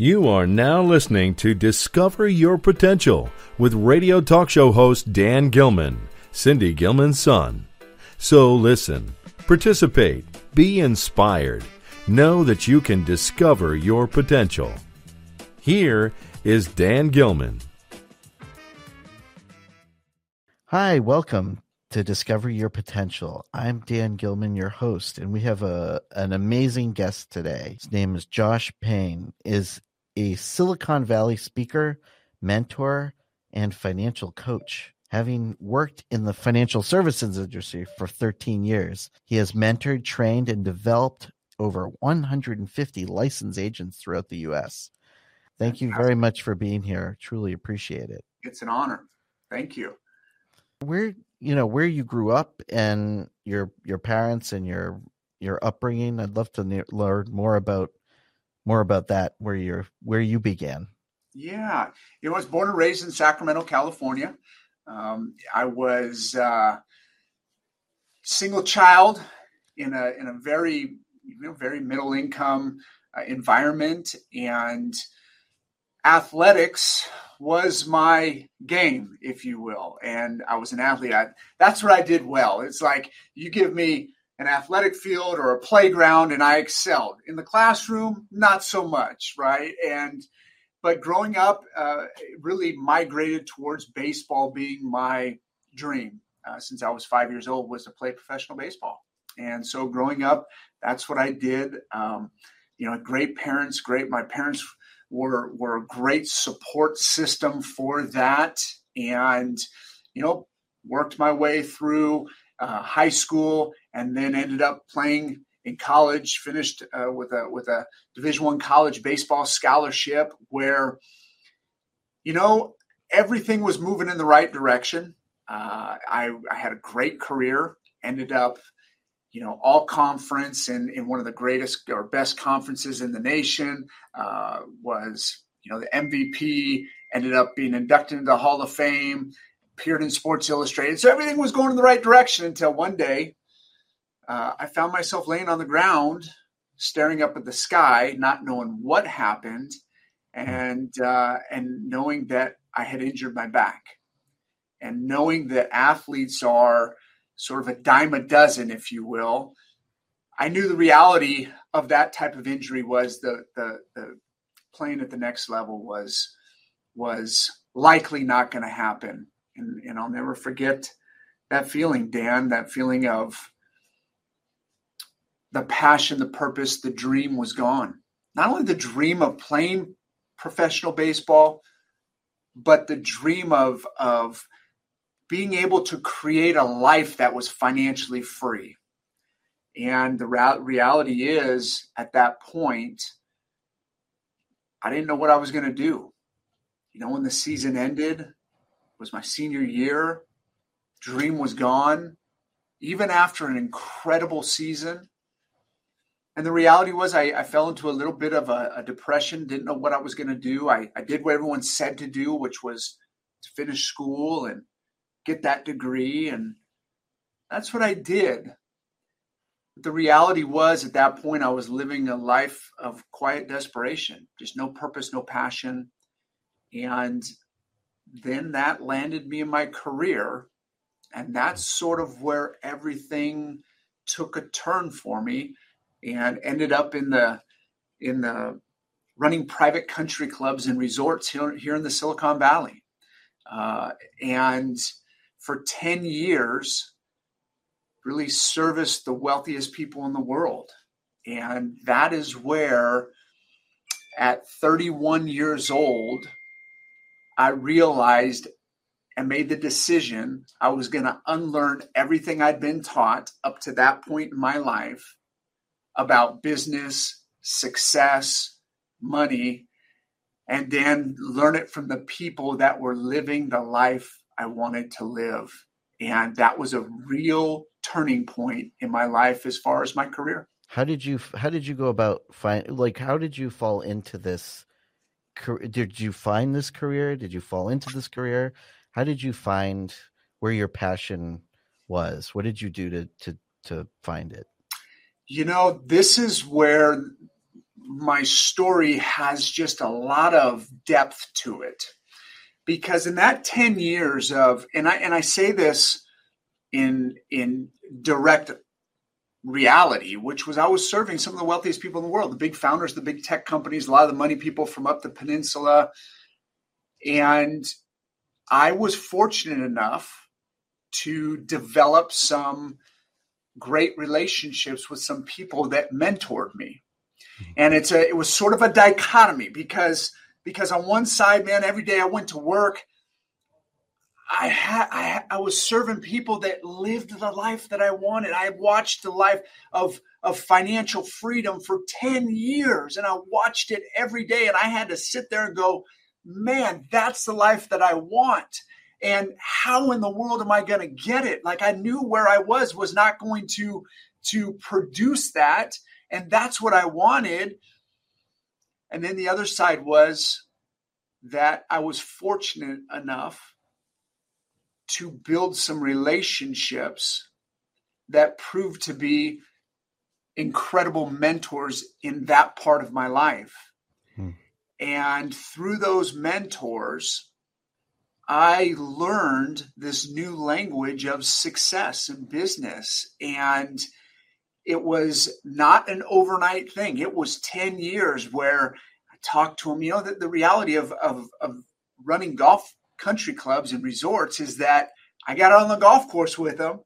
You are now listening to Discover Your Potential with radio talk show host Dan Gilman, Cindy Gilman's son. So listen, participate, be inspired, know that you can discover your potential. Here is Dan Gilman. Hi, welcome to Discover Your Potential. I'm Dan Gilman, your host, and we have a an amazing guest today. His name is Josh Payne. Is a Silicon Valley speaker, mentor, and financial coach. Having worked in the financial services industry for 13 years, he has mentored, trained, and developed over 150 licensed agents throughout the U.S. Thank you very much for being here. Truly appreciate it. It's an honor. Thank you. Where you know where you grew up and your your parents and your your upbringing. I'd love to ne- learn more about more about that where you're where you began. Yeah. Know i was born and raised in sacramento california. Um, i was uh, single child in a in a very you know very middle income uh, environment. And athletics was my game if you will. And i was an athlete. I, that's what i did well. It's like you give me an athletic field or a playground and I excelled. In the classroom, not so much, right? And but growing up, uh, really migrated towards baseball being my dream uh, since I was five years old was to play professional baseball. And so growing up, that's what I did. Um, you know, great parents, great. My parents were were a great support system for that, and you know, worked my way through uh, high school, and then ended up playing in college. Finished uh, with a with a Division One college baseball scholarship, where you know everything was moving in the right direction. Uh, I, I had a great career. Ended up, you know, all conference in in one of the greatest or best conferences in the nation. Uh, was you know the MVP. Ended up being inducted into the Hall of Fame appeared in Sports Illustrated. So everything was going in the right direction until one day uh, I found myself laying on the ground, staring up at the sky, not knowing what happened, and uh, and knowing that I had injured my back, and knowing that athletes are sort of a dime a dozen, if you will. I knew the reality of that type of injury was the the, the playing at the next level was was likely not going to happen and, and I'll never forget that feeling, Dan, that feeling of the passion, the purpose, the dream was gone. Not only the dream of playing professional baseball, but the dream of, of being able to create a life that was financially free. And the reality is, at that point, I didn't know what I was going to do. You know, when the season ended, was my senior year. Dream was gone, even after an incredible season. And the reality was, I, I fell into a little bit of a, a depression, didn't know what I was going to do. I, I did what everyone said to do, which was to finish school and get that degree. And that's what I did. But the reality was, at that point, I was living a life of quiet desperation, just no purpose, no passion. And then that landed me in my career. And that's sort of where everything took a turn for me and ended up in the in the running private country clubs and resorts here, here in the Silicon Valley. Uh, and for 10 years, really serviced the wealthiest people in the world. And that is where, at 31 years old, I realized and made the decision I was going to unlearn everything I'd been taught up to that point in my life about business, success, money, and then learn it from the people that were living the life I wanted to live. And that was a real turning point in my life as far as my career. How did you how did you go about find like how did you fall into this did you find this career? Did you fall into this career? How did you find where your passion was? What did you do to to to find it? You know, this is where my story has just a lot of depth to it because in that 10 years of and I and I say this in in direct reality, which was I was serving some of the wealthiest people in the world, the big founders, the big tech companies, a lot of the money people from up the peninsula. And I was fortunate enough to develop some great relationships with some people that mentored me. Mm-hmm. And it's a it was sort of a dichotomy because because on one side, man, every day I went to work I had I, I was serving people that lived the life that I wanted. I watched the life of of financial freedom for 10 years and I watched it every day and I had to sit there and go, "Man, that's the life that I want." And how in the world am I going to get it? Like I knew where I was was not going to to produce that and that's what I wanted. And then the other side was that I was fortunate enough to build some relationships that proved to be incredible mentors in that part of my life. Hmm. And through those mentors, I learned this new language of success and business. And it was not an overnight thing. It was 10 years where I talked to him. You know, the, the reality of, of, of running golf country clubs and resorts is that I got on the golf course with them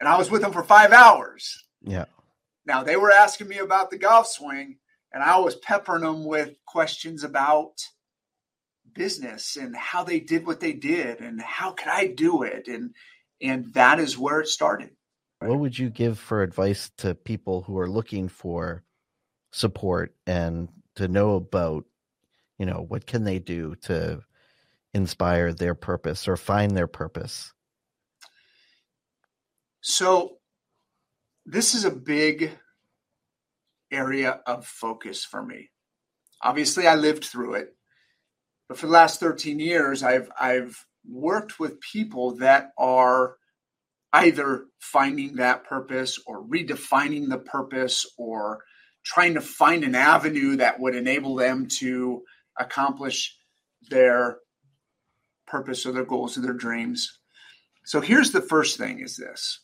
and I was with them for five hours. Yeah. Now they were asking me about the golf swing and I was peppering them with questions about business and how they did what they did and how could I do it and and that is where it started. What would you give for advice to people who are looking for support and to know about, you know, what can they do to inspire their purpose or find their purpose? So, this is a big area of focus for me. Obviously, I lived through it, but for the last 13 years, I've I've worked with people that are either finding that purpose or redefining the purpose or trying to find an avenue that would enable them to accomplish their purpose or their goals or their dreams. So here's the first thing is this.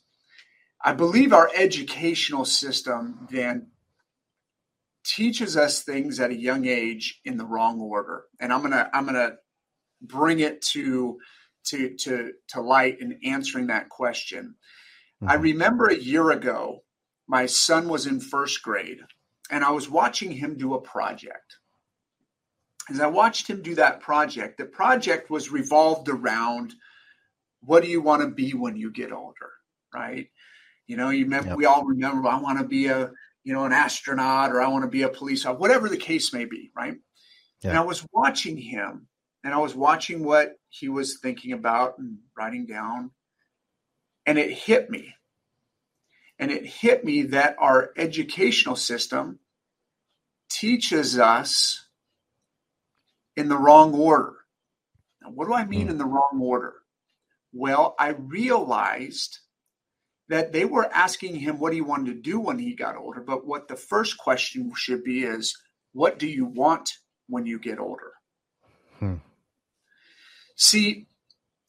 I believe our educational system then teaches us things at a young age in the wrong order. And I'm going to I'm going to bring it to to to to light in answering that question. Mm-hmm. I remember a year ago my son was in first grade and I was watching him do a project as I watched him do that project, the project was revolved around what do you want to be when you get older, right? You know, you remember, yep. we all remember, I want to be a, you know, an astronaut or I want to be a police officer, whatever the case may be, right? Yep. And I was watching him and I was watching what he was thinking about and writing down. And it hit me. And it hit me that our educational system teaches us in the wrong order. Now, what do I mean mm. in the wrong order? Well, I realized that they were asking him what he wanted to do when he got older, but what the first question should be is, what do you want when you get older? Hmm. See,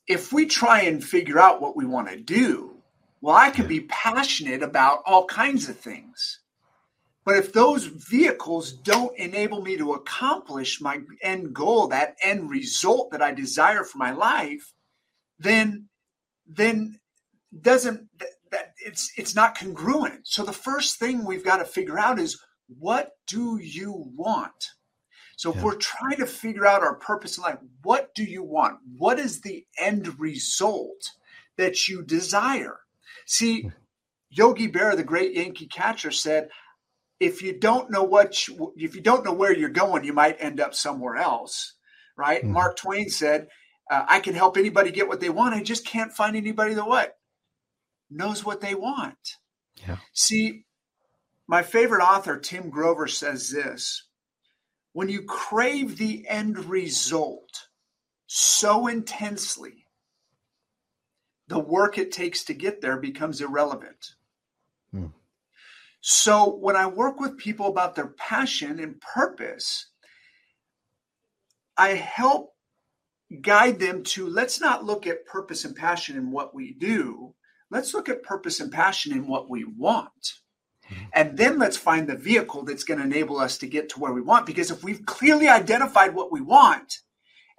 if we try and figure out what we want to do, well, I can yeah. be passionate about all kinds of things. But if those vehicles don't enable me to accomplish my end goal, that end result that I desire for my life, then then doesn't that, that it's it's not congruent. So the first thing we've got to figure out is what do you want? So yeah. if we're trying to figure out our purpose in life, what do you want? What is the end result that you desire? See, hmm. Yogi Berra, the great Yankee catcher, said, if you don't know what you, if you don't know where you're going, you might end up somewhere else, right? Mm-hmm. Mark Twain said, uh, "I can help anybody get what they want. I just can't find anybody that what knows what they want." Yeah. See, my favorite author Tim Grover says this: when you crave the end result so intensely, the work it takes to get there becomes irrelevant. So when I work with people about their passion and purpose, I help guide them to let's not look at purpose and passion in what we do. Let's look at purpose and passion in what we want. Mm-hmm. And then let's find the vehicle that's going to enable us to get to where we want. Because if we've clearly identified what we want,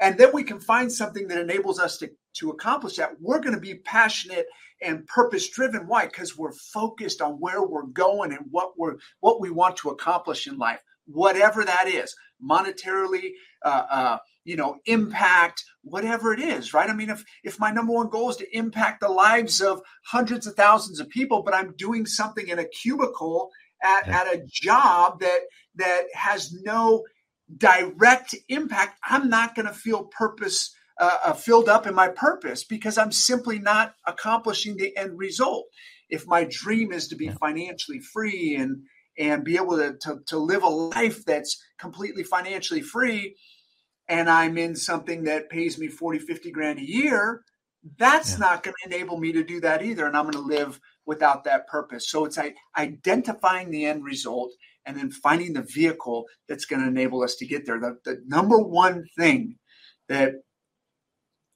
and then we can find something that enables us to, to accomplish that, we're going to be passionate and purpose driven. Why? Because we're focused on where we're going and what we're what we want to accomplish in life, whatever that is, monetarily, uh, uh, you know, impact, whatever it is, right? I mean, if if my number one goal is to impact the lives of hundreds of thousands of people, but I'm doing something in a cubicle at, yeah. at a job that that has no direct impact, I'm not going to feel purpose uh, uh, filled up in my purpose because I'm simply not accomplishing the end result. If my dream is to be financially free and and be able to, to, to live a life that's completely financially free, and I'm in something that pays me 40, 50 grand a year, that's yeah. not going to enable me to do that either. And I'm going to live without that purpose. So it's identifying the end result and then finding the vehicle that's going to enable us to get there. The, the number one thing that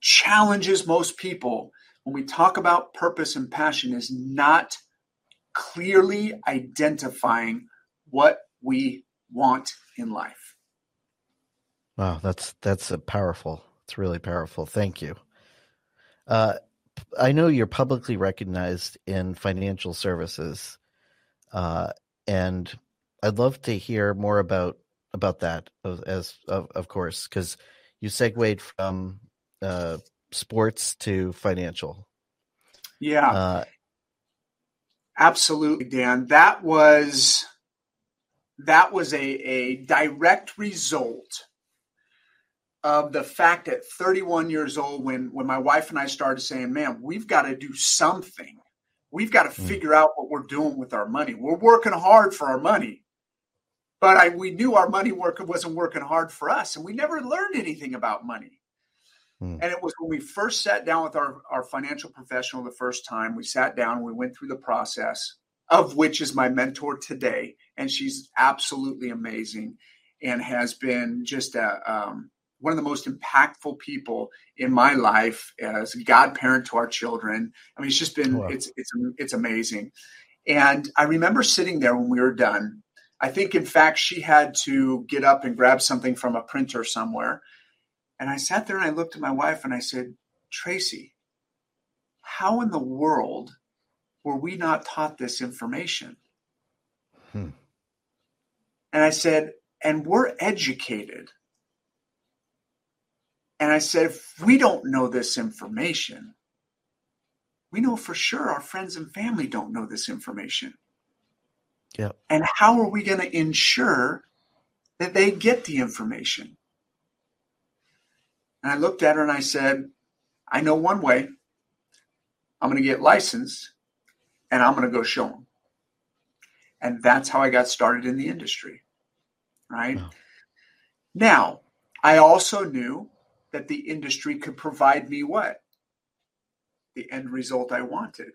challenges most people when we talk about purpose and passion is not clearly identifying what we want in life. Wow, that's that's a powerful. It's really powerful. Thank you. Uh, I know you're publicly recognized in financial services, uh, and I'd love to hear more about about that as of, of course because you segued from uh, sports to financial. Yeah, uh, absolutely, Dan. That was that was a, a direct result of the fact at 31 years old when when my wife and I started saying, "Man, we've got to do something. We've got to mm. figure out what we're doing with our money. We're working hard for our money." but I, we knew our money work wasn't working hard for us, and we never learned anything about money. Hmm. And it was when we first sat down with our, our financial professional the first time, we sat down, we went through the process, of which is my mentor today. And she's absolutely amazing and has been just a, um, one of the most impactful people in my life as a godparent to our children. I mean, it's just been, wow. it's, it's, it's amazing. And I remember sitting there when we were done I think, in fact, she had to get up and grab something from a printer somewhere. And I sat there and I looked at my wife and I said, Tracy, how in the world were we not taught this information? Hmm. And I said, and we're educated. And I said, if we don't know this information, we know for sure our friends and family don't know this information. Yeah. And how are we going to ensure that they get the information? And I looked at her and I said, I know one way. I'm going to get licensed and I'm going to go show them. And that's how I got started in the industry. Right. Wow. Now, I also knew that the industry could provide me what? The end result I wanted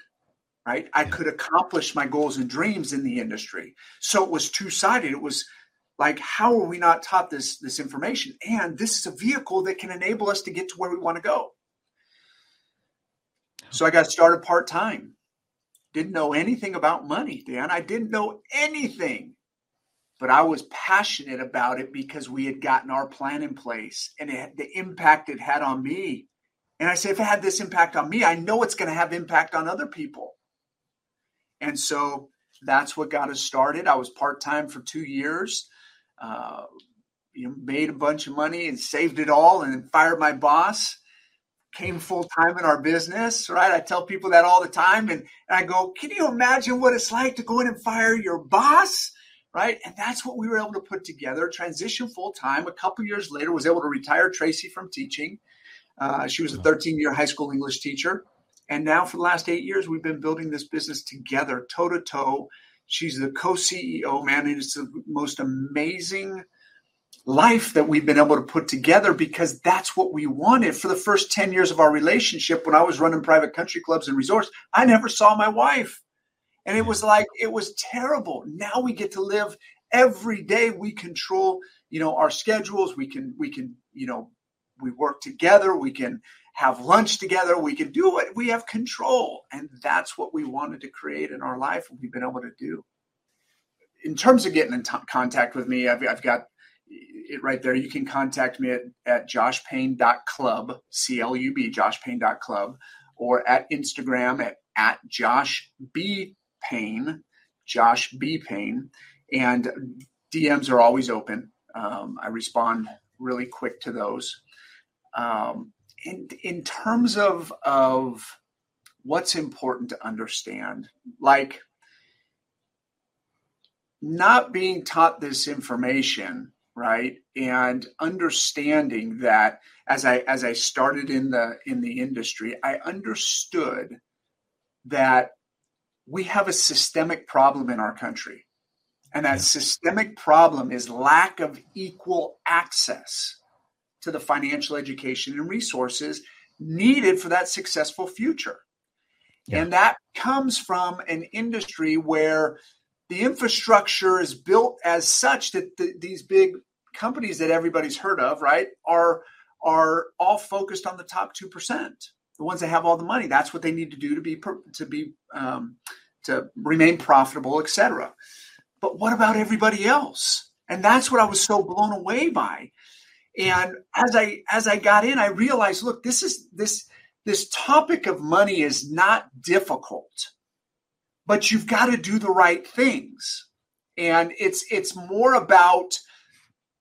right? I could accomplish my goals and dreams in the industry. So it was two sided. It was like, how are we not taught this, this information? And this is a vehicle that can enable us to get to where we want to go. So I got started part time. Didn't know anything about money, Dan. I didn't know anything. But I was passionate about it because we had gotten our plan in place and it, the impact it had on me. And I said, if it had this impact on me, I know it's going to have impact on other people. And so that's what got us started. I was part time for two years. Uh, you know, made a bunch of money and saved it all, and then fired my boss. Came full time in our business, right? I tell people that all the time, and, and I go, "Can you imagine what it's like to go in and fire your boss?" Right? And that's what we were able to put together. Transition full time. A couple years later, was able to retire Tracy from teaching. Uh, she was a 13 year high school English teacher. And now for the last eight years, we've been building this business together, toe to toe. She's the co CEO, man. And it's the most amazing life that we've been able to put together because that's what we wanted for the first 10 years of our relationship. When I was running private country clubs and resorts, I never saw my wife. And it was like, it was terrible. Now we get to live every day. We control, you know, our schedules. We can, we can, you know, we work together. We can have lunch together. We can do it. We have control. And that's what we wanted to create in our life. And we've been able to do. In terms of getting in t- contact with me, I've, I've got it right there. You can contact me at, at joshpayne.club, C L U B, joshpayne.club, or at Instagram at, at Josh B. Payne, Josh B. Payne. And DMs are always open. Um, I respond really quick to those. Um, in, in terms of, of what's important to understand, like not being taught this information right and understanding that as i as i started in the in the industry i understood that we have a systemic problem in our country. And that systemic problem is lack of equal access to the financial education and resources needed for that successful future yeah. and that comes from an industry where the infrastructure is built as such that the, these big companies that everybody's heard of, right, are are all focused on the top two percent, the ones that have all the money. That's what they need to do to be to be um, to remain profitable, etc. But what about everybody else? And that's what I was so blown away by. And as I as I got in, I realized, look, this is this this topic of money is not difficult but you've got to do the right things. And it's it's more about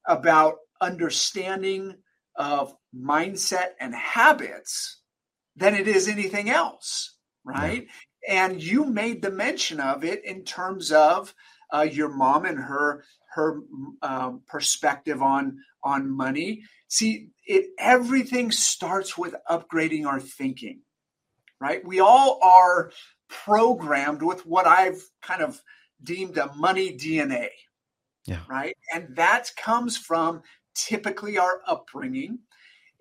about understanding of mindset and habits than it is anything else, right? Yeah. And you made the mention of it in terms of uh, your mom and her her um, perspective on on money. See, it everything starts with upgrading our thinking, right? We all are programmed with what I've kind of deemed a money DNA. Yeah. Right. And that comes from typically our upbringing.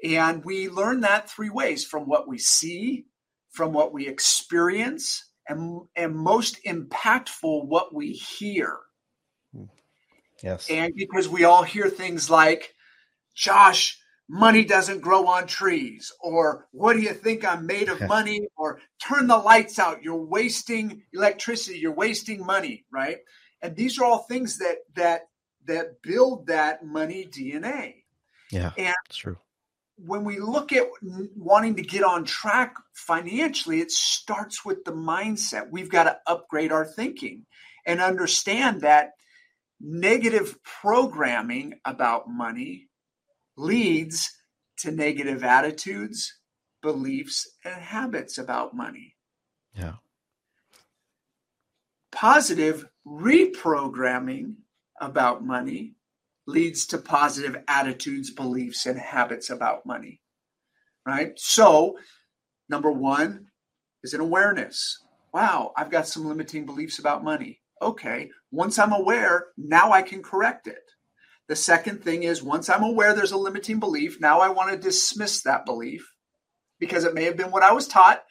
And we learn that three ways from what we see, from what we experience, and, and most impactful, what we hear. Hmm. Yes. And because we all hear things like, Josh, money doesn't grow on trees or what do you think i'm made of money? or turn the lights out. You're wasting electricity. You're wasting money right? And these are all things that that that build that money dna yeah and it's true. when we look at wanting to get on track financially it starts with the mindset. We've got to upgrade our thinking and understand that negative programming about money leads to negative attitudes, beliefs, and habits about money. Yeah. Positive reprogramming about money leads to positive attitudes, beliefs, and habits about money. Right? So, number one is an awareness. Wow, I've got some limiting beliefs about money. Okay, once I'm aware, now I can correct it. The second thing is once I'm aware there's a limiting belief, now I want to dismiss that belief because it may have been what I was taught.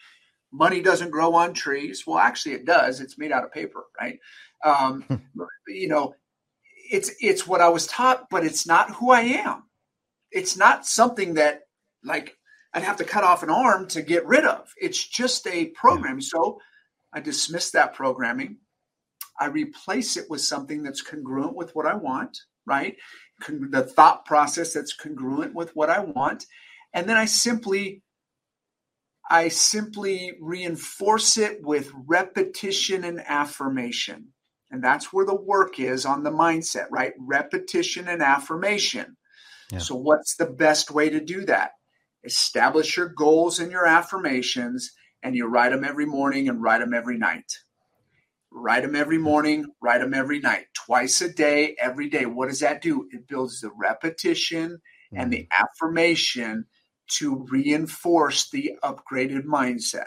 Money doesn't grow on trees. Well, actually, it does. It's made out of paper, right? Um, you know, it's it's what I was taught, but it's not who I am. It's not something that like I'd have to cut off an arm to get rid of. It's just a program. So I dismiss that programming. I replace it with something that's congruent with what I want right? The thought process that's congruent with what I want. And then I simply I simply reinforce it with repetition and affirmation. And that's where the work is on the mindset, right? Repetition and affirmation. Yeah. So, what's the best way to do that? Establish your goals and your affirmations, and you write them every morning and write them every night. Write them every morning, write them every night, twice a day, every day. What does that do? It builds the repetition and the mm-hmm. affirmation to reinforce the upgraded mindset.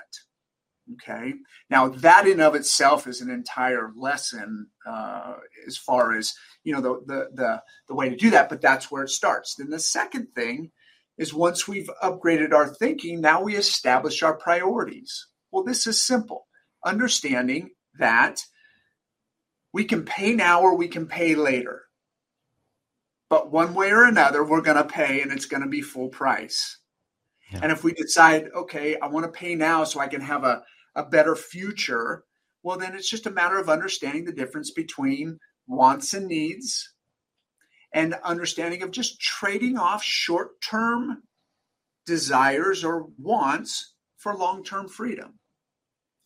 Okay. Now that in of itself is an entire lesson uh, as far as you know the, the the the way to do that, but that's where it starts. Then the second thing is once we've upgraded our thinking, now we establish our priorities. Well, this is simple. Understanding that we can pay now or we can pay later. But one way or another, we're going to pay and it's going to be full price. Yeah. And if we decide, okay, I want to pay now so I can have a, a better future, well, then it's just a matter of understanding the difference between wants and needs and understanding of just trading off short term desires or wants for long term freedom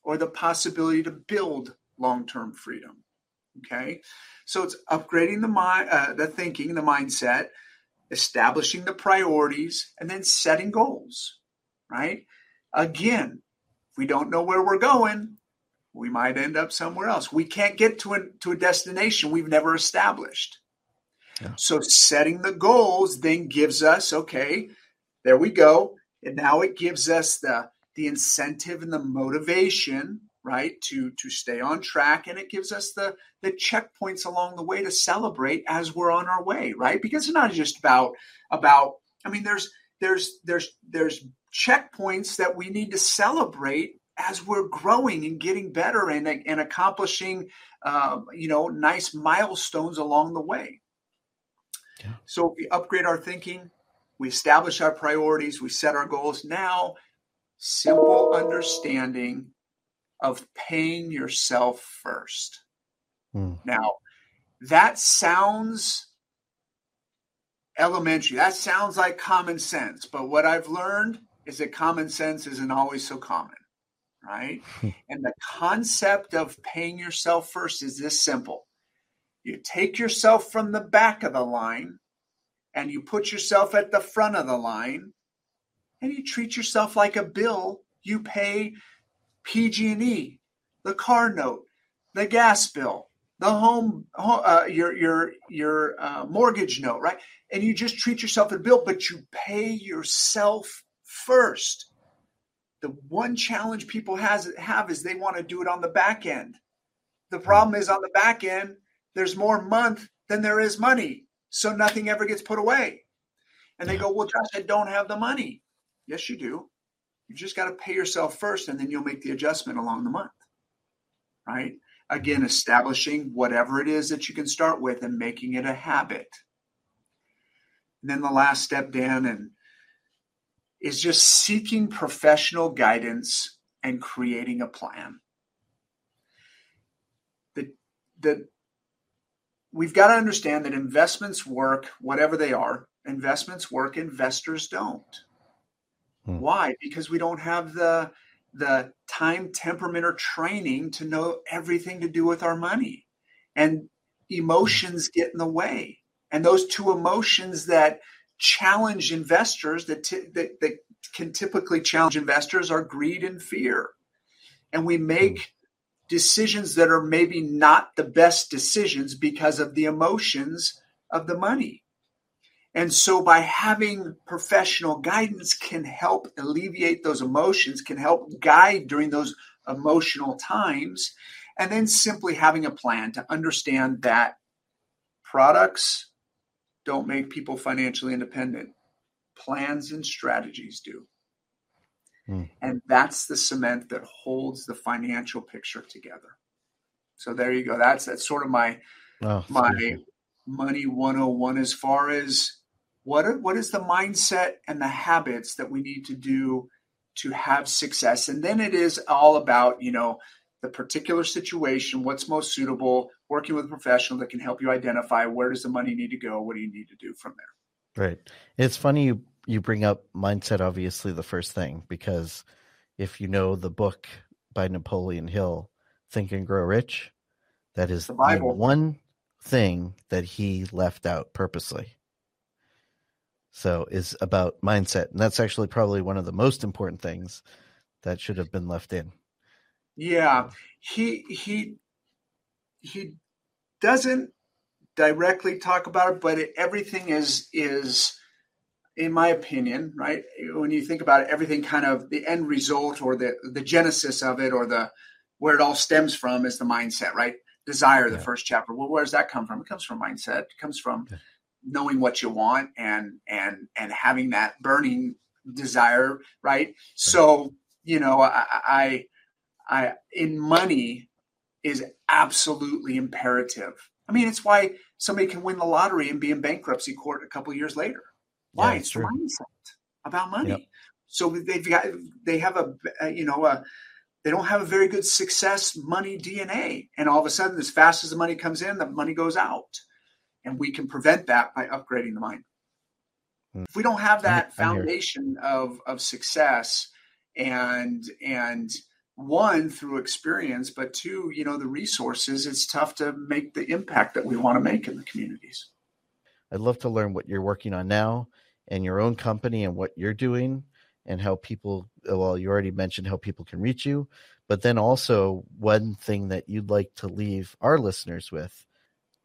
or the possibility to build long term freedom. Okay. So it's upgrading the mind, uh, the thinking, the mindset, establishing the priorities, and then setting goals. Right. Again, if we don't know where we're going, we might end up somewhere else. We can't get to a, to a destination we've never established. Yeah. So setting the goals then gives us okay, there we go, and now it gives us the the incentive and the motivation right to to stay on track. And it gives us the the checkpoints along the way to celebrate as we're on our way right? Because it's not just about about i mean there's there's there's there's checkpoints that we need to celebrate as we're growing and getting better and, and accomplishing uh, you know nice milestones along the way. Yeah. so we upgrade our thinking we establish our priorities we set our goals. Now simple understanding of paying yourself first. Mm. Now, that sounds elementary. That sounds like common sense. But what I've learned is that common sense isn't always so common, right? and the concept of paying yourself first is this simple you take yourself from the back of the line and you put yourself at the front of the line and you treat yourself like a bill you pay PG&E, the car note, the gas bill, the home, uh, your your your uh, mortgage note, right? And you just treat yourself a bill, but you pay yourself first. The one challenge people has have is they want to do it on the back end. The problem is on the back end, there's more month than there is money, so nothing ever gets put away. And they go, "Well, Josh, I don't have the money." Yes, you do. You just got to pay yourself first, and then you'll make the adjustment along the month. Right? Again, establishing whatever it is that you can start with and making it a habit. And then the last step, Dan, and is just seeking professional guidance and creating a plan. The, the, we've got to understand that investments work, whatever they are, investments work, investors don't. Hmm. Why? Because we don't have the the time, temperament, or training to know everything to do with our money. And emotions get in the way. And those two emotions that challenge investors, that, t- that, that can typically challenge investors, are greed and fear. And we make hmm. decisions that are maybe not the best decisions because of the emotions of the money. And so by having professional guidance can help alleviate those emotions, can help guide during those emotional times. And then simply having a plan to understand that products don't make people financially independent. Plans and strategies do. Mm. And that's the cement that holds the financial picture together. So there you go. That's that's sort of my oh, my money 101 as far as what are, what is the mindset and the habits that we need to do to have success? And then it is all about you know the particular situation what's most suitable working with a professional that can help you identify where does the money need to go what do you need to do from there? Right. It's funny you you bring up mindset obviously the first thing because if you know the book by napoleon hill think and grow rich that is the, the one thing that he left out purposely so is about mindset. And that's actually probably one of the most important things that should have been left in. Yeah. He he he doesn't directly talk about it, but it, everything is is in my opinion, right? When you think about it, everything kind of the end result or the the genesis of it or the where it all stems from is the mindset, right? Desire, the yeah. first chapter. Well, where does that come from? It comes from mindset. It comes from yeah knowing what you want and and and having that burning desire right, so you know I, I i in money is absolutely imperative. I mean, it's why somebody can win the lottery and be in bankruptcy court a couple years later. Why? Yeah, it's true. mindset about money. Yep. So they've got they have a, a you know a they don't have a very good success money DNA, and all of a sudden, as fast as the money comes in, the money goes out, and we can prevent that by upgrading the mind. Mm. If we don't have that foundation of of success and and one through experience, but two, you know, the resources, it's tough to make the impact that we want to make in the communities. I'd love to learn what you're working on now and your own company and what you're doing and how people well you already mentioned how people can reach you but then also one thing that you'd like to leave our listeners with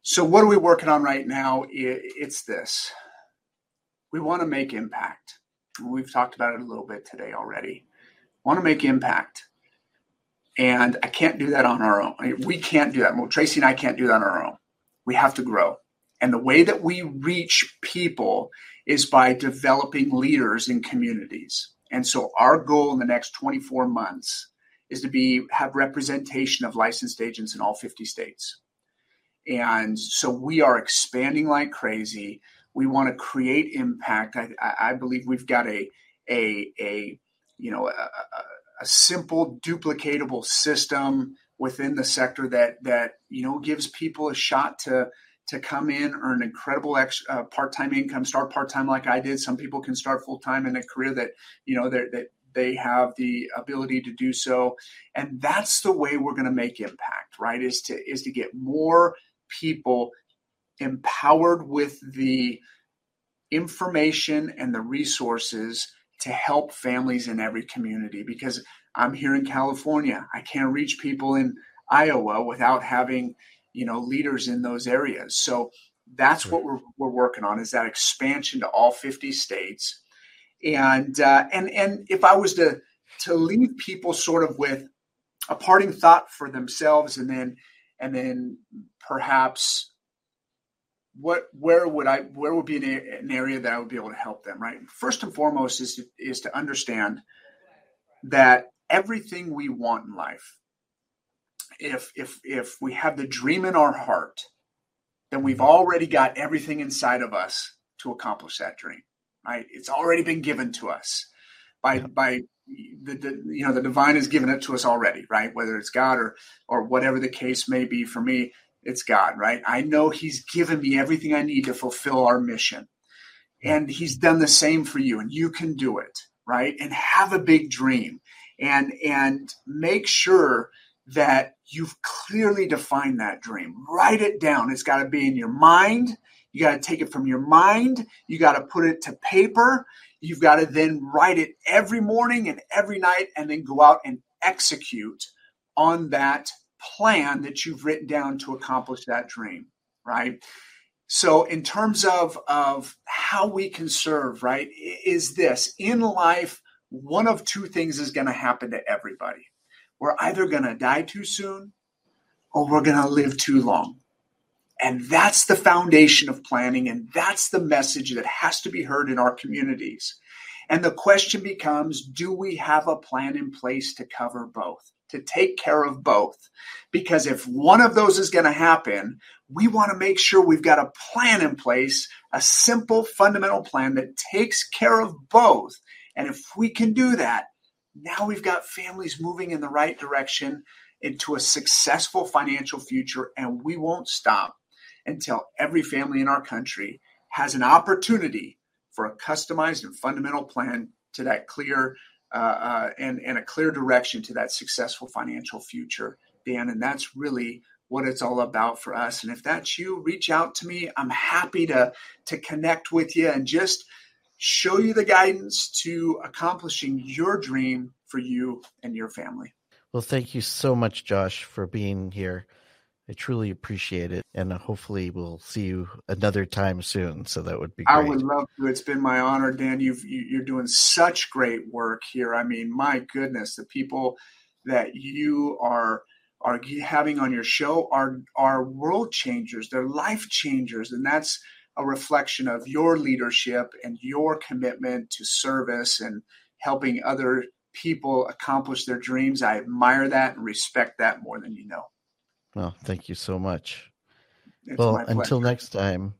so what are we working on right now? It's this. We want to make impact. We've talked about it a little bit today already. Want to make impact. And i can't do that on our own. We can't do that. Well, tracy and i can't do that on our own. We have to grow. And the way that we reach people is by developing leaders in communities. And so our goal in the next 24 months is to be have representation of licensed agents in all 50 states. And so we are expanding like crazy. We want to create impact. I, I believe we've got a a a you know a, a simple duplicatable system within the sector that that you know gives people a shot to to come in, earn incredible uh, part-time income, start part-time like I did. Some people can start full-time in a career that you know that they have the ability to do so, and that's the way we're going to make impact. Right? Is to is to get more people empowered with the information and the resources to help families in every community. Because I'm here in California, I can't reach people in Iowa without having you know leaders in those areas. So that's what we're, we're working on is that expansion to all 50 states. And uh, and and if i was to to leave people sort of with a parting thought for themselves and then and then perhaps what where would i where would be an, area that i would be able to help them right first and foremost is to, is to understand that everything we want in life if if if we have the dream in our heart, then we've already got everything inside of us to accomplish that dream. Right? It's already been given to us by by the, the, you know the divine has given it to us already. Right? Whether it's God or or whatever the case may be. For me, it's God. Right? I know He's given me everything I need to fulfill our mission, and He's done the same for you, and you can do it. Right? And have a big dream, and and make sure that you've clearly defined that dream. Write it down. It's got to be in your mind. You got to take it from your mind. You got to put it to paper. You've got to then write it every morning and every night and then go out and execute on that plan that you've written down to accomplish that dream, right? So, in terms of, of how we can serve, right, is this in life, one of two things is going to happen to everybody we're either going to die too soon or we're going to live too long. And that's the foundation of planning. And that's the message that has to be heard in our communities. And the question becomes do we have a plan in place to cover both, to take care of both? Because if one of those is going to happen, we want to make sure we've got a plan in place, a simple, fundamental plan that takes care of both. And if we can do that, now we've got families moving in the right direction into a successful financial future, and we won't stop until every family in our country has an opportunity for a customized and fundamental plan to that clear Uh, uh, and, and a clear direction to that successful financial future, Dan. And that's really what it's all about for us. And if that's you, reach out to me. I'm happy to to connect with you and just show you the guidance to accomplishing your dream for you and your family. Well, thank you so much, Josh, for being here. I truly appreciate it. And hopefully we'll see you another time soon. So that would be great. I would love to. It's been my honor, Dan. You've, you're doing such great work here. I mean, my goodness, the people that you are are having on your show are are world changers. They're life changers. And that's a reflection of your leadership and your commitment to service and helping other people accomplish their dreams. I admire that and respect that more than you know. Well, thank you so much. It's well, until next time,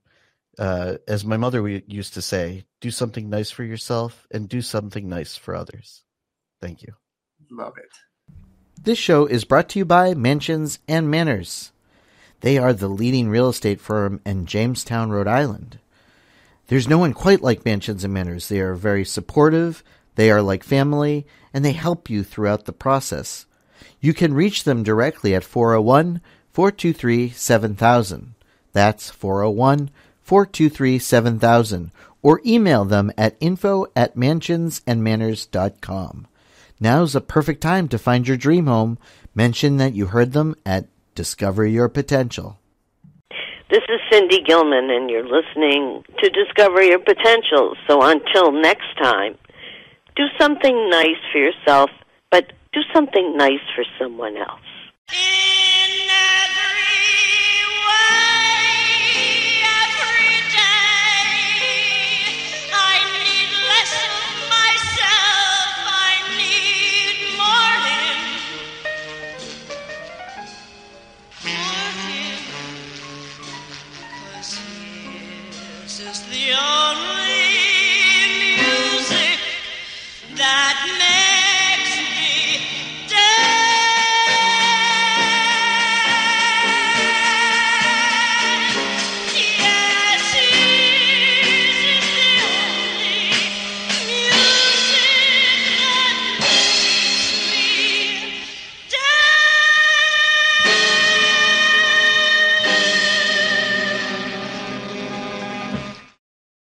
uh, as my mother we- used to say, do something nice for yourself and do something nice for others. Thank you. Love it. This show is brought to you by Mansions and Manors. They are the leading real estate firm in Jamestown, Rhode Island. There's no one quite like Mansions and Manors. They are very supportive, they are like family, and they help you throughout the process. You can reach them directly at 401 423 7000. That's 401 423 7000. Or email them at info at mansionsandmanors.com. Now's a perfect time to find your dream home. Mention that you heard them at Discover Your Potential. This is Cindy Gilman, and you're listening to Discover Your Potential. So until next time, do something nice for yourself, do something nice for someone else. Is the only